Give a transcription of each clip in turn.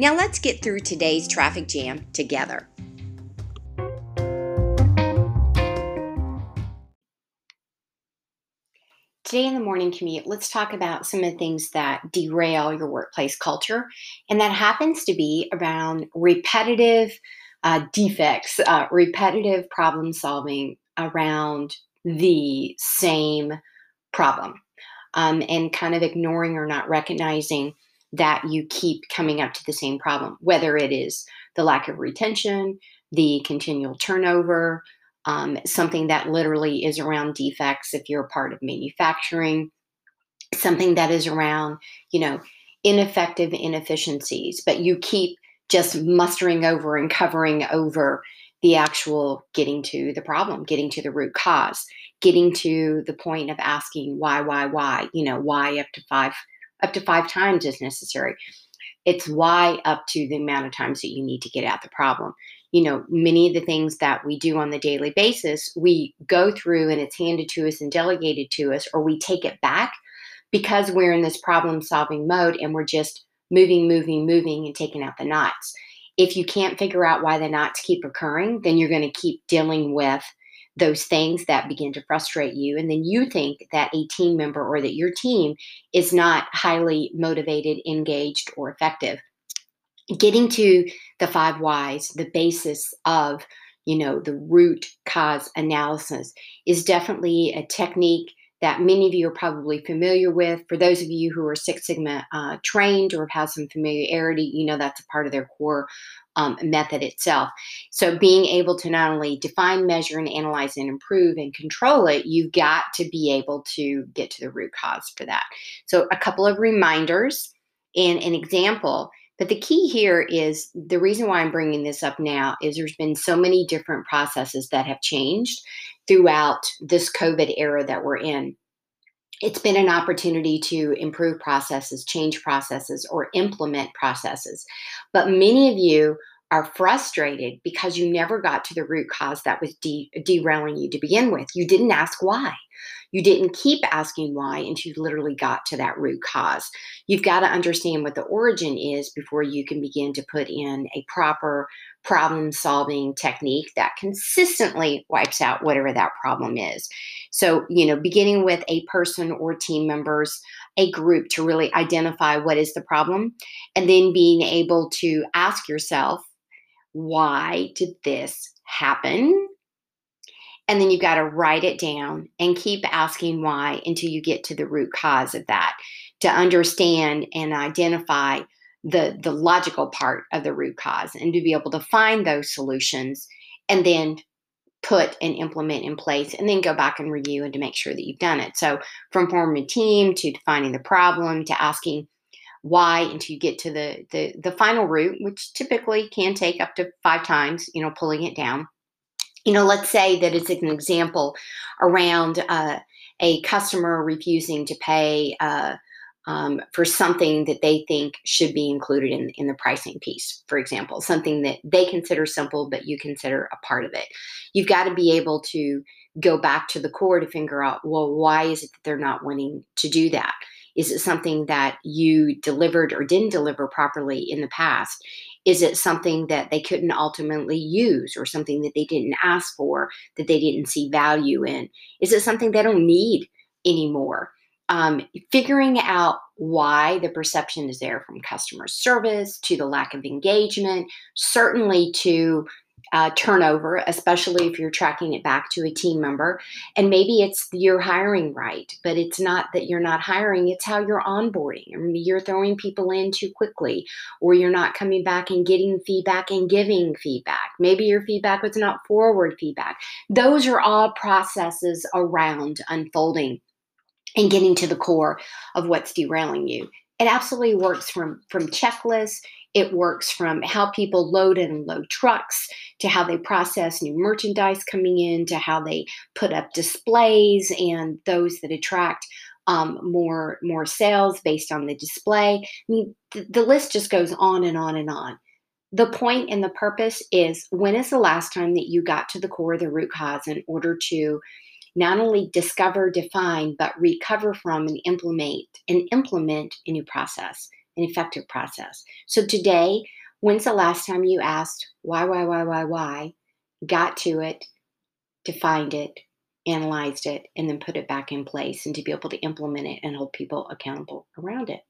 Now let's get through today's traffic jam together. Today in the morning commute, let's talk about some of the things that derail your workplace culture. And that happens to be around repetitive uh, defects, uh, repetitive problem solving around the same problem, um, and kind of ignoring or not recognizing that you keep coming up to the same problem, whether it is the lack of retention, the continual turnover, um, something that literally is around defects if you're a part of manufacturing, something that is around, you know, ineffective inefficiencies, but you keep just mustering over and covering over the actual getting to the problem, getting to the root cause, getting to the point of asking why, why, why, you know, why up to five up to five times as necessary. It's why up to the amount of times that you need to get at the problem. You know, many of the things that we do on the daily basis, we go through and it's handed to us and delegated to us, or we take it back because we're in this problem solving mode and we're just moving, moving, moving and taking out the knots. If you can't figure out why the knots keep occurring, then you're going to keep dealing with those things that begin to frustrate you. And then you think that a team member or that your team is not highly motivated, engaged, or effective. Getting to the five whys, the basis of you know the root cause analysis is definitely a technique that many of you are probably familiar with. For those of you who are Six Sigma uh, trained or have some familiarity, you know that's a part of their core um, method itself. So, being able to not only define, measure, and analyze and improve and control it, you've got to be able to get to the root cause for that. So, a couple of reminders and an example. But the key here is the reason why I'm bringing this up now is there's been so many different processes that have changed throughout this COVID era that we're in it's been an opportunity to improve processes, change processes, or implement processes. But many of you are frustrated because you never got to the root cause that was de- derailing you to begin with. You didn't ask why. You didn't keep asking why until you literally got to that root cause. You've got to understand what the origin is before you can begin to put in a proper problem solving technique that consistently wipes out whatever that problem is. So, you know, beginning with a person or team members, a group to really identify what is the problem, and then being able to ask yourself, why did this happen? And then you've got to write it down and keep asking why until you get to the root cause of that to understand and identify the, the logical part of the root cause and to be able to find those solutions and then put and implement in place and then go back and review and to make sure that you've done it. So from forming a team to defining the problem to asking why until you get to the, the the final root, which typically can take up to five times, you know, pulling it down. You know, let's say that it's an example around uh, a customer refusing to pay uh, um, for something that they think should be included in, in the pricing piece, for example, something that they consider simple, but you consider a part of it. You've got to be able to go back to the core to figure out, well, why is it that they're not wanting to do that? Is it something that you delivered or didn't deliver properly in the past? Is it something that they couldn't ultimately use or something that they didn't ask for, that they didn't see value in? Is it something they don't need anymore? um, figuring out why the perception is there from customer service to the lack of engagement, certainly to uh, turnover, especially if you're tracking it back to a team member. And maybe it's you're hiring right, but it's not that you're not hiring, it's how you're onboarding. Or you're throwing people in too quickly, or you're not coming back and getting feedback and giving feedback. Maybe your feedback was not forward feedback. Those are all processes around unfolding and getting to the core of what's derailing you. It absolutely works from from checklists. It works from how people load and unload trucks to how they process new merchandise coming in to how they put up displays and those that attract um, more more sales based on the display. I mean, th- the list just goes on and on and on. The point and the purpose is when is the last time that you got to the core of the root cause in order to not only discover, define, but recover from and implement and implement a new process, an effective process. So today, when's the last time you asked why, why, why, why, why, got to it, defined it, analyzed it, and then put it back in place and to be able to implement it and hold people accountable around it.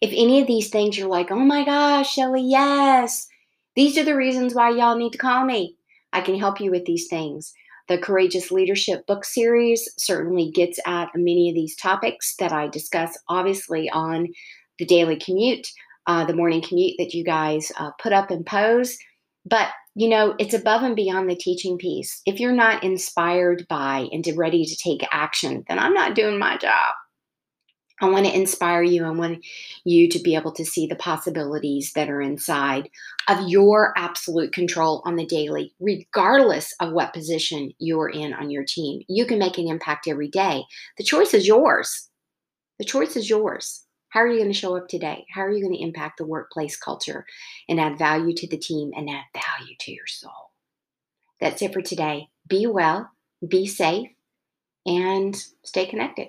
If any of these things you're like, oh my gosh, Shelley, yes, these are the reasons why y'all need to call me. I can help you with these things. The Courageous Leadership book series certainly gets at many of these topics that I discuss, obviously, on the daily commute, uh, the morning commute that you guys uh, put up and pose. But, you know, it's above and beyond the teaching piece. If you're not inspired by and ready to take action, then I'm not doing my job. I want to inspire you. I want you to be able to see the possibilities that are inside of your absolute control on the daily, regardless of what position you're in on your team. You can make an impact every day. The choice is yours. The choice is yours. How are you going to show up today? How are you going to impact the workplace culture and add value to the team and add value to your soul? That's it for today. Be well, be safe, and stay connected.